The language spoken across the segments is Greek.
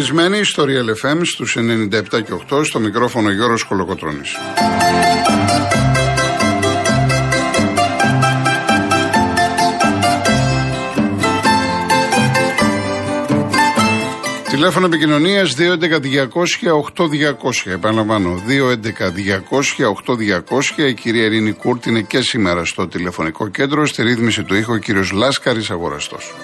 Είστε συντονισμένοι στο Real FM στους 97 και 8 στο μικρόφωνο Γιώργος Κολοκοτρώνης. Τηλέφωνο επικοινωνίας 211-200-8200. Επαναλαμβάνω, 211-200-8200. Η κυρία Ειρήνη Κούρτ είναι και σήμερα στο τηλεφωνικό κέντρο. Στη ρύθμιση του ήχου ο κύριος Λάσκαρης Αγοραστός.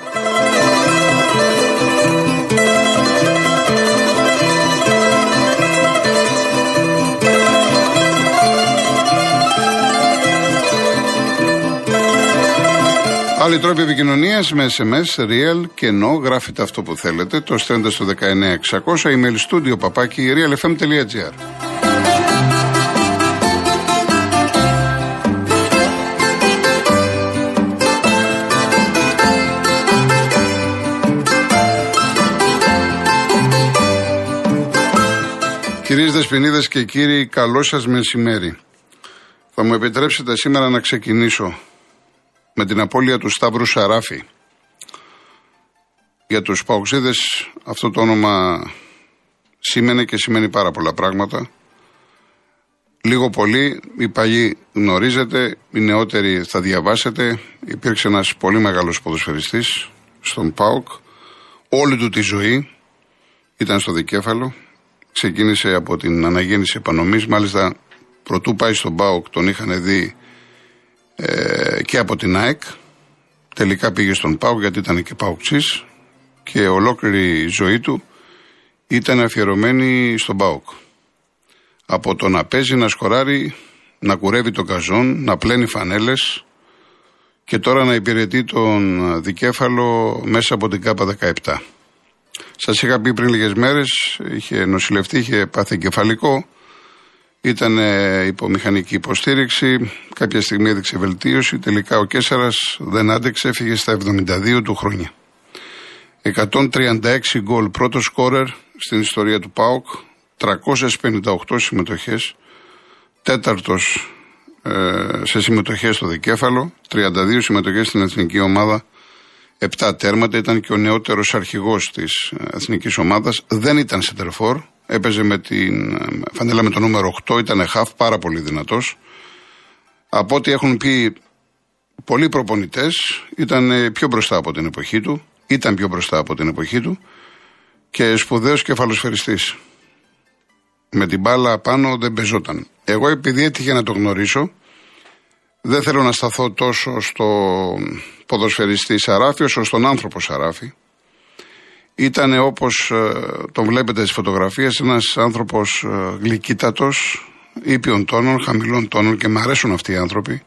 Άλλοι τρόποι επικοινωνίας με SMS, real και no. Γράφετε αυτό που θέλετε. Το στέλνετε στο 19600 email studio παπάκι realfm.gr. Κυρίες Δεσποινίδες και κύριοι, καλό σας μεσημέρι. Θα μου επιτρέψετε σήμερα να ξεκινήσω με την απώλεια του Σταύρου Σαράφη. Για τους Παοξίδες αυτό το όνομα σήμαινε και σημαίνει πάρα πολλά πράγματα. Λίγο πολύ, οι παλιοί γνωρίζετε, οι νεότεροι θα διαβάσετε. Υπήρξε ένας πολύ μεγάλος ποδοσφαιριστής στον ΠΑΟΚ. Όλη του τη ζωή ήταν στο δικέφαλο. Ξεκίνησε από την αναγέννηση επανομής. Μάλιστα, προτού πάει στον ΠΑΟΚ τον είχαν δει ε, και από την ΑΕΚ. Τελικά πήγε στον ΠΑΟΚ γιατί ήταν και ΠΑΟΚτσής και ολόκληρη η ζωή του ήταν αφιερωμένη στον ΠΑΟΚ. Από το να παίζει, να σκοράρει, να κουρεύει τον καζόν, να πλένει φανέλες και τώρα να υπηρετεί τον δικέφαλο μέσα από την ΚΑΠΑ 17. Σας είχα πει πριν λίγες μέρες, είχε νοσηλευτεί, είχε πάθει κεφαλικό ήταν υπό μηχανική υποστήριξη. Κάποια στιγμή έδειξε βελτίωση. Τελικά ο Κέσσαρα δεν άντεξε, έφυγε στα 72 του χρόνια. 136 γκολ πρώτο σκόρερ στην ιστορία του ΠΑΟΚ. 358 συμμετοχές. Τέταρτος ε, σε συμμετοχές στο δικέφαλο. 32 συμμετοχές στην εθνική ομάδα. 7 τέρματα. Ήταν και ο νεότερος αρχηγός της εθνικής ομάδας. Δεν ήταν σε τερφόρ Έπαιζε με την φανέλα με το νούμερο 8, ήταν χαφ, πάρα πολύ δυνατός. Από ό,τι έχουν πει πολλοί προπονητές, ήταν πιο μπροστά από την εποχή του. Ήταν πιο μπροστά από την εποχή του και σπουδαίος κεφαλοσφαιριστής. Με την μπάλα πάνω δεν πεζόταν. Εγώ επειδή έτυχε να το γνωρίσω, δεν θέλω να σταθώ τόσο στο ποδοσφαιριστή Σαράφη όσο στον άνθρωπο Σαράφη. Ήταν όπως ε, τον βλέπετε στις φωτογραφίες ένας άνθρωπος ε, γλυκύτατος, ήπιων τόνων, χαμηλών τόνων και μου αρέσουν αυτοί οι άνθρωποι.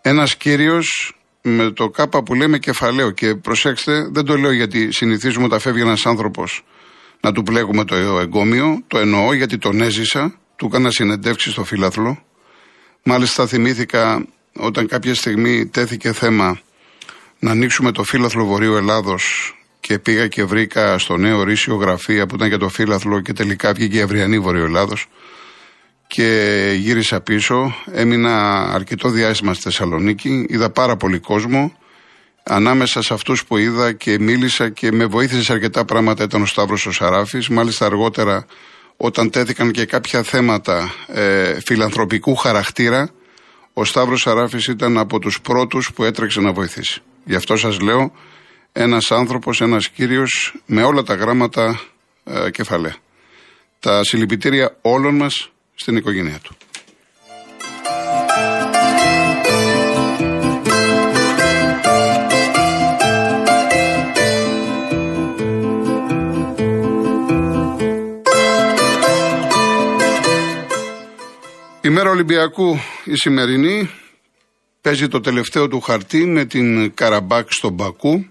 Ένας κύριος με το κάπα που λέμε κεφαλαίο και προσέξτε δεν το λέω γιατί συνηθίζουμε όταν φεύγει ένας άνθρωπος να του πλέγουμε το εγκόμιο, το εννοώ γιατί τον έζησα, του έκανα συνεντεύξεις στο φύλαθλο. Μάλιστα θυμήθηκα όταν κάποια στιγμή τέθηκε θέμα να ανοίξουμε το φύλαθλο Βορείου Ελλάδος και πήγα και βρήκα στο νέο ρήσιο γραφεία που ήταν για το φύλαθλο και τελικά βγήκε η αυριανή Βορειοελλάδος και γύρισα πίσω. Έμεινα αρκετό διάστημα στη Θεσσαλονίκη. Είδα πάρα πολύ κόσμο. Ανάμεσα σε αυτούς που είδα και μίλησα και με βοήθησε σε αρκετά πράγματα ήταν ο Σταύρος ο Σαράφης. Μάλιστα αργότερα όταν τέθηκαν και κάποια θέματα ε, φιλανθρωπικού χαρακτήρα ο Σταύρος Σαράφης ήταν από τους πρώτους που έτρεξε να βοηθήσει. Γι' αυτό σας λέω ένας άνθρωπος, ένας κύριος με όλα τα γράμματα ε, κεφαλαία. Τα συλληπιτήρια όλων μας στην οικογένειά του. Η μέρα Ολυμπιακού η σημερινή παίζει το τελευταίο του χαρτί με την Καραμπάκ στον Μπακού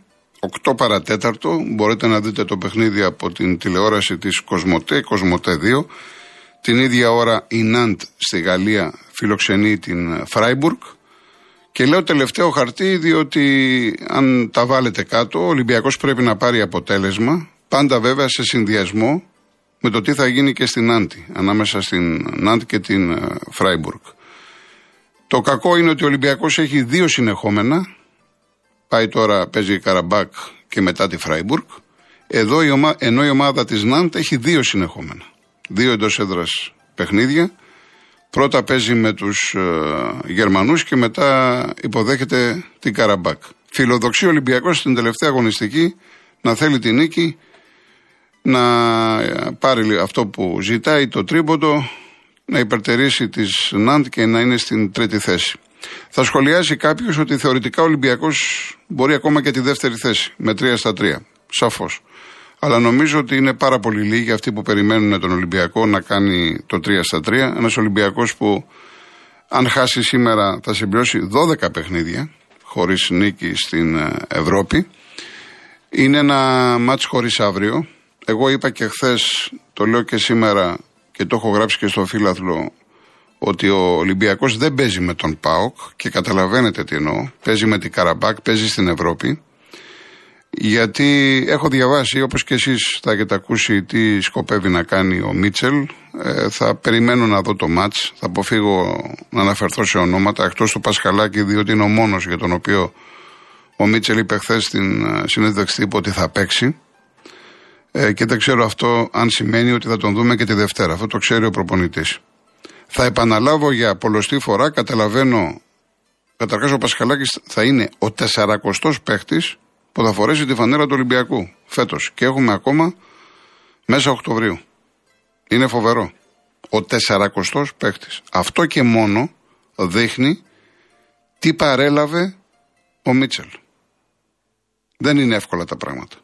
8 παρατέταρτο μπορείτε να δείτε το παιχνίδι από την τηλεόραση της Κοσμοτέ, Κοσμοτέ 2. Την ίδια ώρα η Ναντ στη Γαλλία φιλοξενεί την Φράιμπουργκ. Και λέω τελευταίο χαρτί διότι αν τα βάλετε κάτω ο Ολυμπιακός πρέπει να πάρει αποτέλεσμα πάντα βέβαια σε συνδυασμό με το τι θα γίνει και στην Ναντ ανάμεσα στην Ναντ και την ε, Φράιμπουργκ. Το κακό είναι ότι ο Ολυμπιακός έχει δύο συνεχόμενα Πάει τώρα, παίζει Καραμπάκ και μετά τη Φράιμπουργκ. Εδώ η ομα... ενώ η ομάδα της Ναντ έχει δύο συνεχόμενα. Δύο εντός έδρας παιχνίδια. Πρώτα παίζει με τους ε, Γερμανούς και μετά υποδέχεται την Καραμπάκ. Φιλοδοξεί ο Ολυμπιακός στην τελευταία αγωνιστική να θέλει την νίκη, να πάρει αυτό που ζητάει το τρίποντο, να υπερτερήσει της Ναντ και να είναι στην τρίτη θέση. Θα σχολιάσει κάποιος ότι θεωρητικά ο Ολυμπιακός μπορεί ακόμα και τη δεύτερη θέση με 3 στα 3. Σαφώς. Αλλά νομίζω ότι είναι πάρα πολύ λίγοι αυτοί που περιμένουν τον Ολυμπιακό να κάνει το 3 στα 3. Ένας Ολυμπιακός που αν χάσει σήμερα θα συμπληρώσει 12 παιχνίδια χωρίς νίκη στην ε, Ευρώπη. Είναι ένα μάτς χωρίς αύριο. Εγώ είπα και χθες, το λέω και σήμερα και το έχω γράψει και στο φύλαθλο ότι ο Ολυμπιακός δεν παίζει με τον ΠΑΟΚ και καταλαβαίνετε τι εννοώ. Παίζει με την Καραμπάκ, παίζει στην Ευρώπη. Γιατί έχω διαβάσει, όπως και εσείς θα έχετε ακούσει τι σκοπεύει να κάνει ο Μίτσελ. Ε, θα περιμένω να δω το μάτς. Θα αποφύγω να αναφερθώ σε ονόματα, εκτός του Πασχαλάκη, διότι είναι ο μόνος για τον οποίο ο Μίτσελ είπε χθες στην ε, συνέντευξη τύπου ότι θα παίξει. Ε, και δεν ξέρω αυτό αν σημαίνει ότι θα τον δούμε και τη Δευτέρα. Αυτό το ξέρει ο προπονητής. Θα επαναλάβω για πολλωστή φορά, καταλαβαίνω, καταρχάς ο Πασχαλάκης θα είναι ο 40ο παίχτης που θα φορέσει τη φανέλα του Ολυμπιακού φέτος. Και έχουμε ακόμα μέσα Οκτωβρίου. Είναι φοβερό. Ο 40ο παίχτης. Αυτό και μόνο δείχνει τι παρέλαβε ο Μίτσελ. Δεν είναι εύκολα τα πράγματα.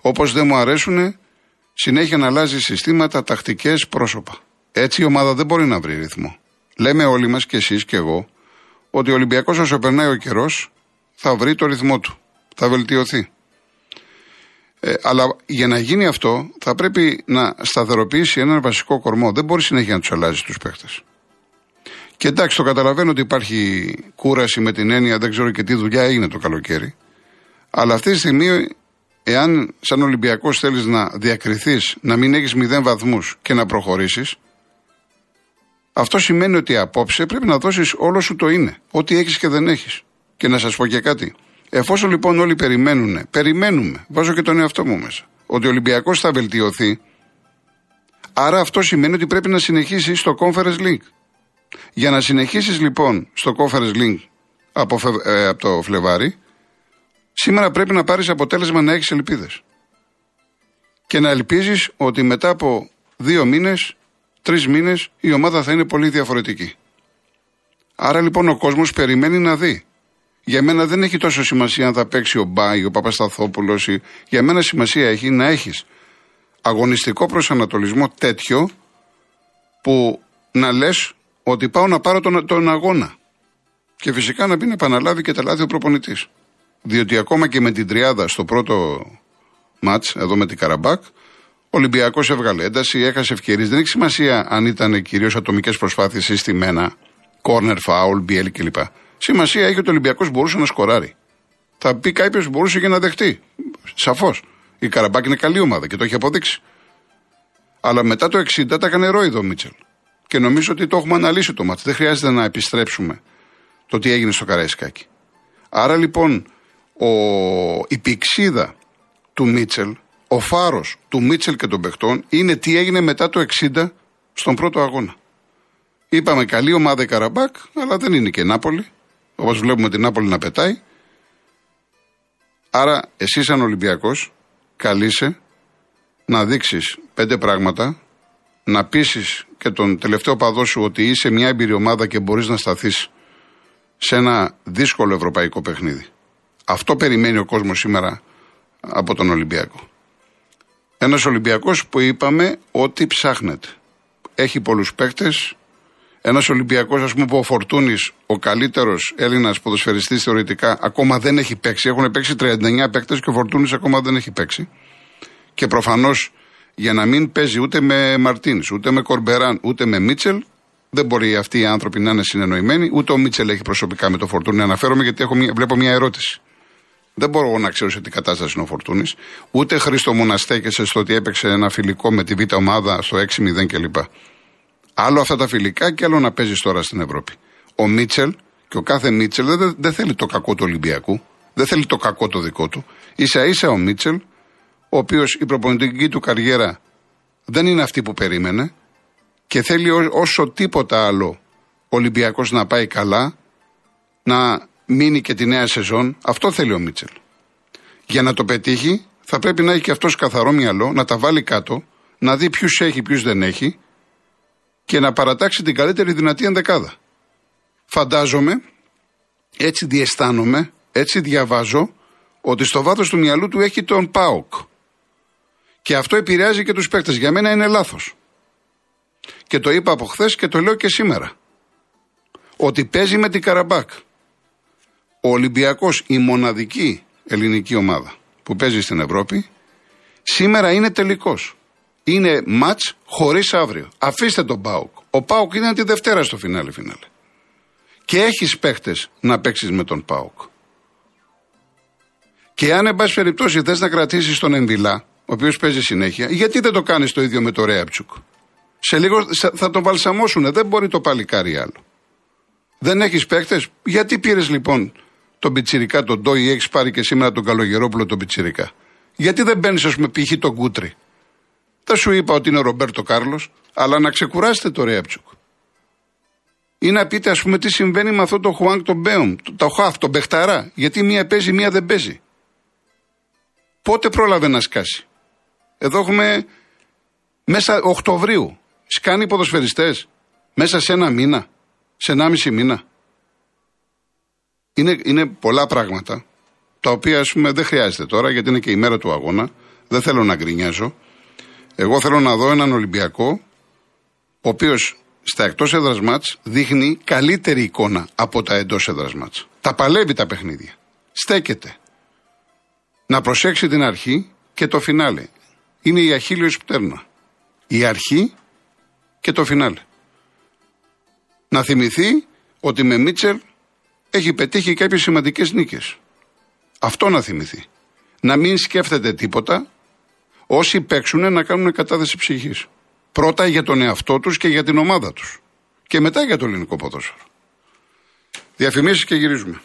Όπως δεν μου αρέσουν συνέχεια να αλλάζει συστήματα, τακτικές, πρόσωπα. Έτσι η ομάδα δεν μπορεί να βρει ρυθμό. Λέμε όλοι μας και εσείς και εγώ ότι ο Ολυμπιακός όσο περνάει ο καιρός θα βρει το ρυθμό του. Θα βελτιωθεί. Ε, αλλά για να γίνει αυτό θα πρέπει να σταθεροποιήσει έναν βασικό κορμό. Δεν μπορεί συνέχεια να τους αλλάζει τους παίχτες. Και εντάξει, το καταλαβαίνω ότι υπάρχει κούραση με την έννοια, δεν ξέρω και τι δουλειά έγινε το καλοκαίρι. Αλλά αυτή τη στιγμή, εάν σαν Ολυμπιακός θέλεις να διακριθείς, να μην έχεις μηδέν βαθμούς και να προχωρήσεις, αυτό σημαίνει ότι απόψε πρέπει να δώσεις όλο σου το είναι. Ό,τι έχεις και δεν έχεις. Και να σας πω και κάτι. Εφόσον λοιπόν όλοι περιμένουν, περιμένουμε, βάζω και τον εαυτό μου μέσα, ότι ο Ολυμπιακός θα βελτιωθεί, άρα αυτό σημαίνει ότι πρέπει να συνεχίσεις στο Conference League. Για να συνεχίσεις λοιπόν στο Conference League από, ε, από το Φλεβάρι, σήμερα πρέπει να πάρεις αποτέλεσμα να έχεις ελπίδες. Και να ελπίζεις ότι μετά από δύο μήνες τρεις μήνες η ομάδα θα είναι πολύ διαφορετική. Άρα λοιπόν ο κόσμος περιμένει να δει. Για μένα δεν έχει τόσο σημασία αν θα παίξει ο Μπάι, ο Παπασταθόπουλος. Για μένα σημασία έχει να έχεις αγωνιστικό προσανατολισμό τέτοιο που να λες ότι πάω να πάρω τον, τον αγώνα. Και φυσικά να μην επαναλάβει και τα λάθη ο προπονητής. Διότι ακόμα και με την τριάδα στο πρώτο μάτς, εδώ με την Καραμπάκ, ο Ολυμπιακός έβγαλε ένταση, έχασε ευκαιρίες. Δεν έχει σημασία αν ήταν κυρίως ατομικές προσπάθειες ή στη μένα, corner foul, BL κλπ. Σημασία έχει ότι ο Ολυμπιακός μπορούσε να σκοράρει. Θα πει κάποιος που μπορούσε και να δεχτεί. Σαφώς. Η Καραμπάκ είναι καλή ομάδα και το έχει αποδείξει. Αλλά μετά το 60 τα έκανε ρόιδο ο Μίτσελ. Και νομίζω ότι το έχουμε αναλύσει το μάτι. Δεν χρειάζεται να επιστρέψουμε το τι έγινε στο Καραϊσκάκι. Άρα λοιπόν ο, η πηξίδα του Μίτσελ ο φάρος του Μίτσελ και των παιχτών είναι τι έγινε μετά το 60 στον πρώτο αγώνα. Είπαμε καλή ομάδα η Καραμπάκ, αλλά δεν είναι και Νάπολη. Όπως βλέπουμε την Νάπολη να πετάει. Άρα, εσύ, σαν Ολυμπιακός, καλείσαι να δείξεις πέντε πράγματα, να πείσεις και τον τελευταίο παδό σου ότι είσαι μια εμπειρή ομάδα και μπορείς να σταθείς σε ένα δύσκολο ευρωπαϊκό παιχνίδι. Αυτό περιμένει ο κόσμος σήμερα από τον Ολυμπιακό. Ένας Ολυμπιακός που είπαμε ότι ψάχνεται. Έχει πολλούς παίκτες. Ένας Ολυμπιακός, ας πούμε, που ο Φορτούνης, ο καλύτερος Έλληνας ποδοσφαιριστής θεωρητικά, ακόμα δεν έχει παίξει. Έχουν παίξει 39 παίκτες και ο Φορτούνης ακόμα δεν έχει παίξει. Και προφανώς για να μην παίζει ούτε με Μαρτίν, ούτε με Κορμπεράν, ούτε με Μίτσελ, δεν μπορεί αυτοί οι άνθρωποι να είναι συνεννοημένοι. Ούτε ο Μίτσελ έχει προσωπικά με το Φορτούνη. Αναφέρομαι γιατί έχω μια, βλέπω μια ερώτηση. Δεν μπορώ να ξέρω σε τι κατάσταση είναι ο Φορτούνης. Ούτε Χρήστο μου να στέκεσαι στο ότι έπαιξε ένα φιλικό με τη β' ομάδα στο 6-0 κλπ. Άλλο αυτά τα φιλικά και άλλο να παίζεις τώρα στην Ευρώπη. Ο Μίτσελ και ο κάθε Μίτσελ δεν, θέλει το κακό του Ολυμπιακού. Δεν θέλει το κακό το δικό του. σα ίσα ο Μίτσελ ο οποίος η προπονητική του καριέρα δεν είναι αυτή που περίμενε και θέλει όσο τίποτα άλλο ο Ολυμπιακός να πάει καλά, να μείνει και τη νέα σεζόν. Αυτό θέλει ο Μίτσελ. Για να το πετύχει, θα πρέπει να έχει και αυτός καθαρό μυαλό, να τα βάλει κάτω, να δει ποιους έχει, ποιους δεν έχει και να παρατάξει την καλύτερη δυνατή ενδεκάδα. Φαντάζομαι, έτσι διαισθάνομαι, έτσι διαβάζω, ότι στο βάθος του μυαλού του έχει τον Πάοκ. Και αυτό επηρεάζει και τους παίκτες. Για μένα είναι λάθος. Και το είπα από χθες και το λέω και σήμερα. Ότι παίζει με την Καραμπάκ. Ο Ολυμπιακός, η μοναδική ελληνική ομάδα που παίζει στην Ευρώπη, σήμερα είναι τελικός. Είναι ματ χωρίς αύριο. Αφήστε τον Πάοκ. Ο Πάοκ είναι τη Δευτέρα στο φινάλε φινάλε. Και έχεις παίχτες να παίξεις με τον Πάοκ. Και αν, εν πάση περιπτώσει, θες να κρατήσεις τον Ενδυλά, ο οποίος παίζει συνέχεια, γιατί δεν το κάνεις το ίδιο με το Ρέαπτσουκ; Σε λίγο θα τον βαλσαμώσουν. Δεν μπορεί το παλικάρι άλλο. Δεν έχεις παίχτες; Γιατί πήρες λοιπόν τον Πιτσυρικά, τον Ντόι, έχεις πάρει και σήμερα τον Καλογερόπουλο τον Πιτσυρικά. Γιατί δεν μπαίνεις, ας πούμε, π.χ. τον Κούτρι. Δεν σου είπα ότι είναι ο Ρομπέρτο Κάρλος, αλλά να ξεκουράσετε το Ρέαπτσουκ. Ή να πείτε, ας πούμε, τι συμβαίνει με αυτό το Χουάνκ τον Μπέουμ, το Χαφ, τον Μπεχταρά. Γιατί μία παίζει, μία δεν παίζει. Πότε πρόλαβε να σκάσει; Εδώ έχουμε μέσα Οκτωβρίου. Σκάνει ποδοσφαιριστές. Μέσα σε ένα μήνα. Σε ένα μισή μήνα. Είναι, είναι πολλά πράγματα τα οποία ας πούμε δεν χρειάζεται τώρα γιατί είναι και η μέρα του αγώνα. Δεν θέλω να γκρινιάζω. Εγώ θέλω να δω έναν Ολυμπιακό ο οποίος στα εκτός έδρας μάτς δείχνει καλύτερη εικόνα από τα εντός έδρας μάτς. Τα παλεύει τα παιχνίδια. Στέκεται να προσέξει την αρχή και το φινάλε. Είναι η αχίλιος πτέρνα. Η αρχή και το φινάλε. Να θυμηθεί ότι με Μίτσελ έχει πετύχει κάποιες σημαντικές νίκες. Αυτό να θυμηθεί. Να μην σκέφτεται τίποτα, όσοι παίξουν να κάνουν κατάθεση ψυχής. Πρώτα για τον εαυτό τους και για την ομάδα τους. Και μετά για το ελληνικό ποδόσφαιρο. Διαφημίσεις και γυρίζουμε.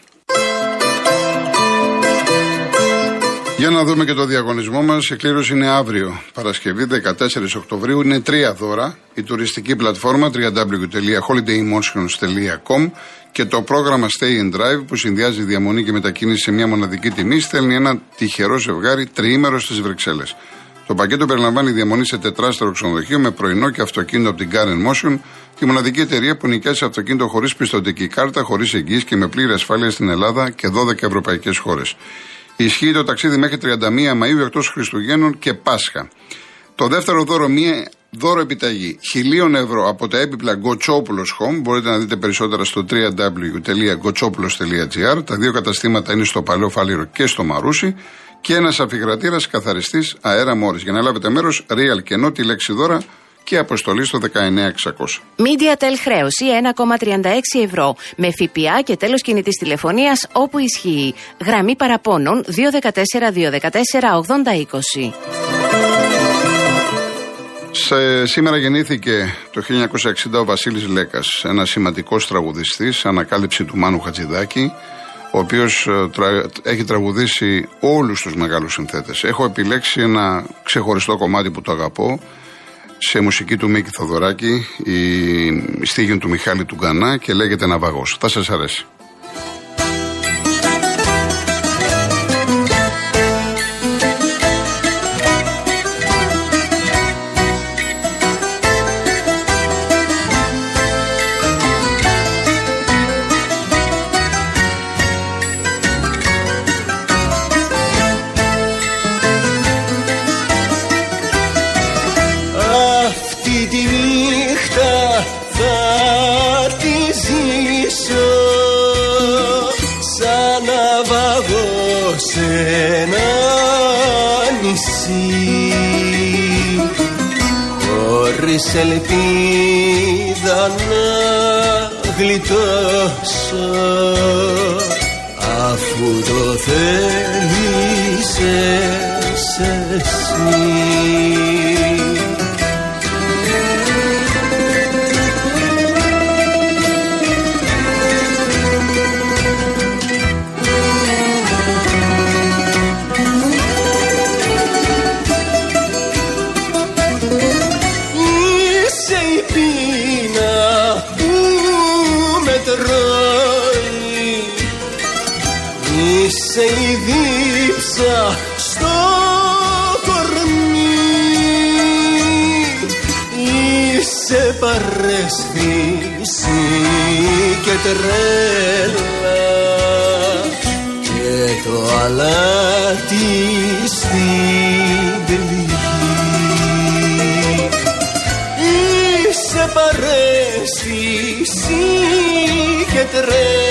Για να δούμε και το διαγωνισμό μας. Η κλήρωση είναι αύριο, Παρασκευή 14 Οκτωβρίου. Είναι τρία δώρα. Η τουριστική πλατφόρμα www.holidaymotions.com και το πρόγραμμα Stay and Drive που συνδυάζει διαμονή και μετακίνηση σε μια μοναδική τιμή στέλνει ένα τυχερό ζευγάρι τριήμερο στις Βρυξέλλες. Το πακέτο περιλαμβάνει διαμονή σε τετράστερο ξενοδοχείο με πρωινό και αυτοκίνητο από την Karen Motion, τη μοναδική εταιρεία που νοικιάζει αυτοκίνητο χωρίς πιστοτική κάρτα, χωρίς εγγύηση και με πλήρη ασφάλεια στην Ελλάδα και 12 ευρωπαϊκές χώρες. Ισχύει το ταξίδι μέχρι 31 Μαΐου εκτός Χριστουγέννων και Πάσχα. Το δεύτερο δώρο, μία δώρο επιταγή χιλίων ευρώ από τα έπιπλα Γκοτσόπουλος Home. Μπορείτε να δείτε περισσότερα στο www.gotsopoulos.gr. Τα δύο καταστήματα είναι στο Παλαιό Φάληρο και στο Μαρούσι. Και ένας αφιγρατήρας καθαριστής αέρα μόρι. Για να λάβετε μέρος, real και τη λέξη δώρα και αποστολή στο 19600. MediaTel χρέωση 1,36 ευρώ με ΦΠΑ και τέλος κινητής τηλεφωνίας όπου ισχύει. Γραμμή παραπώνων 214 214 8020. Σε, σήμερα γεννήθηκε το 1960 ο Βασίλης Λέκας, ένας σημαντικός τραγουδιστής, ανακάλυψη του Μάνου Χατζηδάκη, ο οποίος ε, έχει τραγουδήσει όλους τους μεγάλους συνθέτες. Έχω επιλέξει ένα ξεχωριστό κομμάτι που το αγαπώ, σε μουσική του Μίκη Θοδωράκη, η στίγη του Μιχάλη του Γκανά και λέγεται Ναυαγός. Θα σας αρέσει. Χωρίς ελπίδα να γλιτώσω τρέλα και το αλάτι στην πληγή Είσαι παρέσθηση και τρέλα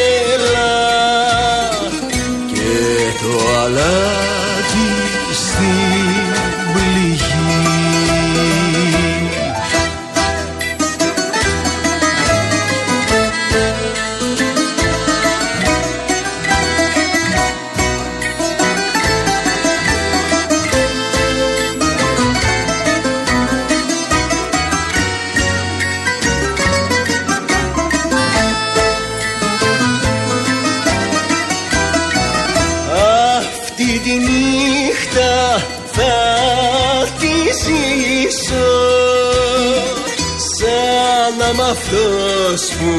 σαν να μ' αυτός που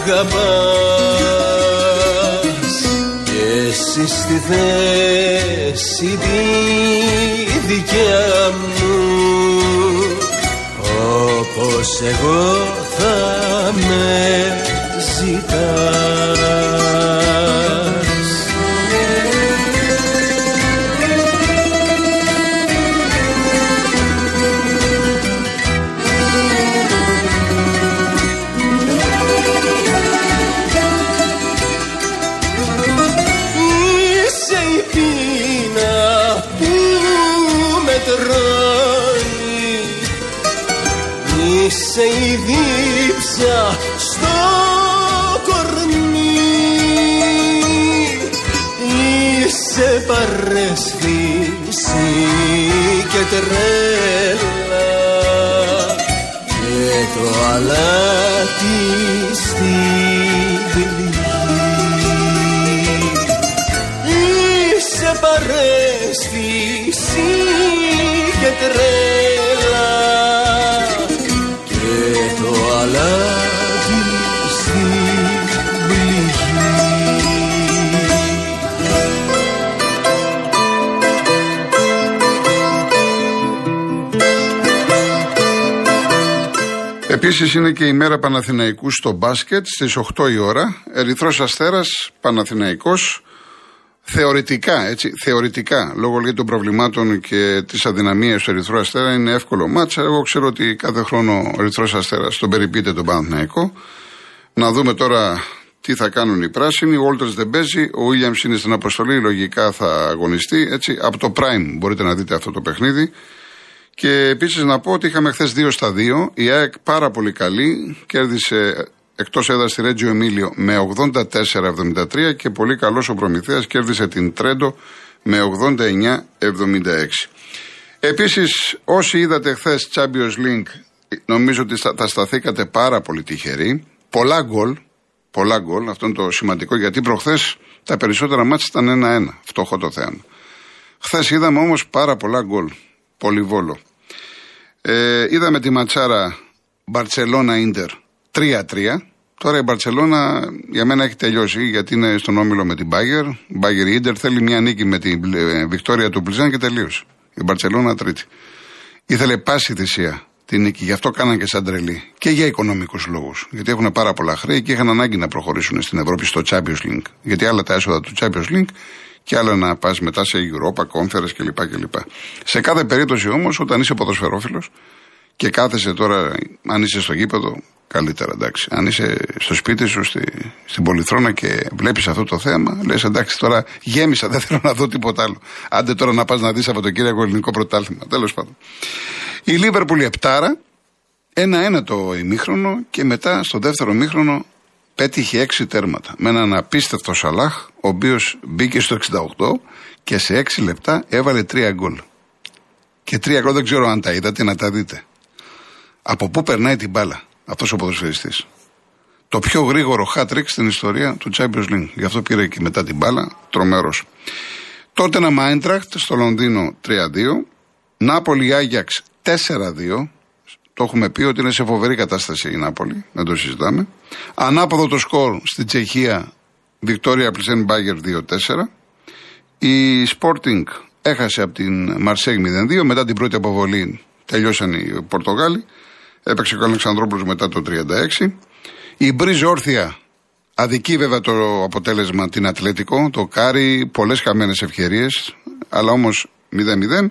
αγαπάς. Και εσύ στη θέση τη δικιά μου όπως εγώ θα με ζητάς Επίσης είναι και η μέρα Παναθηναϊκού στο μπάσκετ στις 8 η ώρα. Ερυθρός Αστέρας Παναθηναϊκός. Θεωρητικά, έτσι, θεωρητικά, λόγω λέει, των προβλημάτων και της αδυναμίας του Ερυθρού Αστέρα, είναι εύκολο μάτσα. Εγώ ξέρω ότι κάθε χρόνο ο Ερυθρός Αστέρας τον περιποιείται τον Παναθηναϊκό. Να δούμε τώρα τι θα κάνουν οι πράσινοι. Ο Όλτερ δεν παίζει. Ο Βίλιαμ είναι στην αποστολή. Λογικά θα αγωνιστεί. Έτσι, από το Prime μπορείτε να δείτε αυτό το παιχνίδι. Και επίσης να πω ότι είχαμε χθες 2 στα 2. Η ΑΕΚ πάρα πολύ καλή. Κέρδισε εκτός έδρας στη Ρέτζιο Εμίλιο με 84-73 και πολύ καλός ο Προμηθέας κέρδισε την Τρέντο με 89-76. Επίσης, όσοι είδατε χθες Champions League, νομίζω ότι θα σταθήκατε πάρα πολύ τυχεροί. Πολλά γκολ. Πολλά γκολ. Αυτό είναι το σημαντικό γιατί προχθές τα περισσότερα μάτια ήταν 1-1. Φτωχό το θέαμα. Χθες είδαμε όμως πάρα πολλά γκολ. Πολυβόλο. Ε, είδαμε τη ματσάρα Μπαρσελόνα Ίντερ 3-3. Τώρα η Μπαρσελόνα για μένα έχει τελειώσει γιατί είναι στον όμιλο με την Μπάγκερ. Η Μπάγκερ Ίντερ θέλει μια νίκη με την ε, Βικτόρια του Πλιζάν και τελείωσε. Η Μπαρσελόνα τρίτη. Ήθελε πάση θυσία τη νίκη, γι' αυτό κάναν και σαν τρελή. Και για οικονομικούς λόγους. Γιατί έχουν πάρα πολλά χρέη και είχαν ανάγκη να προχωρήσουν στην Ευρώπη στο Champions League. Γιατί άλλα τα έσοδα του Champions League και άλλα να πας μετά σε Europa, Conference κλπ. κλπ. Σε κάθε περίπτωση όμως, όταν είσαι ποδοσφαιρόφιλος και κάθεσαι τώρα, αν είσαι στο γήπεδο, καλύτερα εντάξει. Αν είσαι στο σπίτι σου, στη, στην Πολυθρόνα και βλέπεις αυτό το θέαμα, λες εντάξει τώρα γέμισα, δεν θέλω να δω τίποτα άλλο. Άντε τώρα να πας να δεις Σαββατοκύριακο ελληνικό πρωτάθλημα. Τέλος πάντων. Η Λίβερπουλ επτάρα, ένα-ένα το ημίχρονο και μετά στο δεύτερο ημίχρονο πέτυχε έξι τέρματα. Με έναν απίστευτο Σαλάχ, ο οποίος μπήκε στο 68 και σε έξι λεπτά έβαλε τρία γκολ. Και τρία γκολ δεν ξέρω αν τα είδατε, να τα δείτε. Από πού περνάει την μπάλα αυτός ο ποδοσφαιριστής; Το πιο γρήγορο hat-trick στην ιστορία του Champions League. Γι' αυτό πήρε και μετά την μπάλα, τρομερός. Τότε ένα Μάιντραχτ στο Λονδίνο 3-2. Νάπολη Άγιαξ 4-2. Το έχουμε πει ότι είναι σε φοβερή κατάσταση η Νάπολη, δεν το συζητάμε. Ανάποδο το σκορ στην Τσεχία Βικτόρια Πλζεν Μπάγερν 2-4. Η Sporting έχασε από την Μαρσέγ 0-2. Μετά την πρώτη αποβολή τελειώσαν οι Πορτογάλοι. Έπαιξε ο Αλεξανδρόπουλος μετά το 36. Η Μπριζ όρθια αδικεί βέβαια το αποτέλεσμα την Ατλέτικο. Δοκάρι, πολλές χαμένες ευκαιρίες, αλλά όμως 0-0.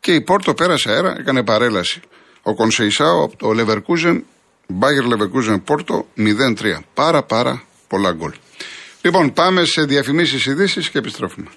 Και η Πόρτο πέρασε αέρα, έκανε παρέλαση. Ο Κονσεϊσάο από το Leverkusen, Bayer Leverkusen Πόρτο 0-3. Πάρα πάρα πολλά γκολ. Λοιπόν, πάμε σε διαφημίσεις ειδήσεις και επιστρέφουμε.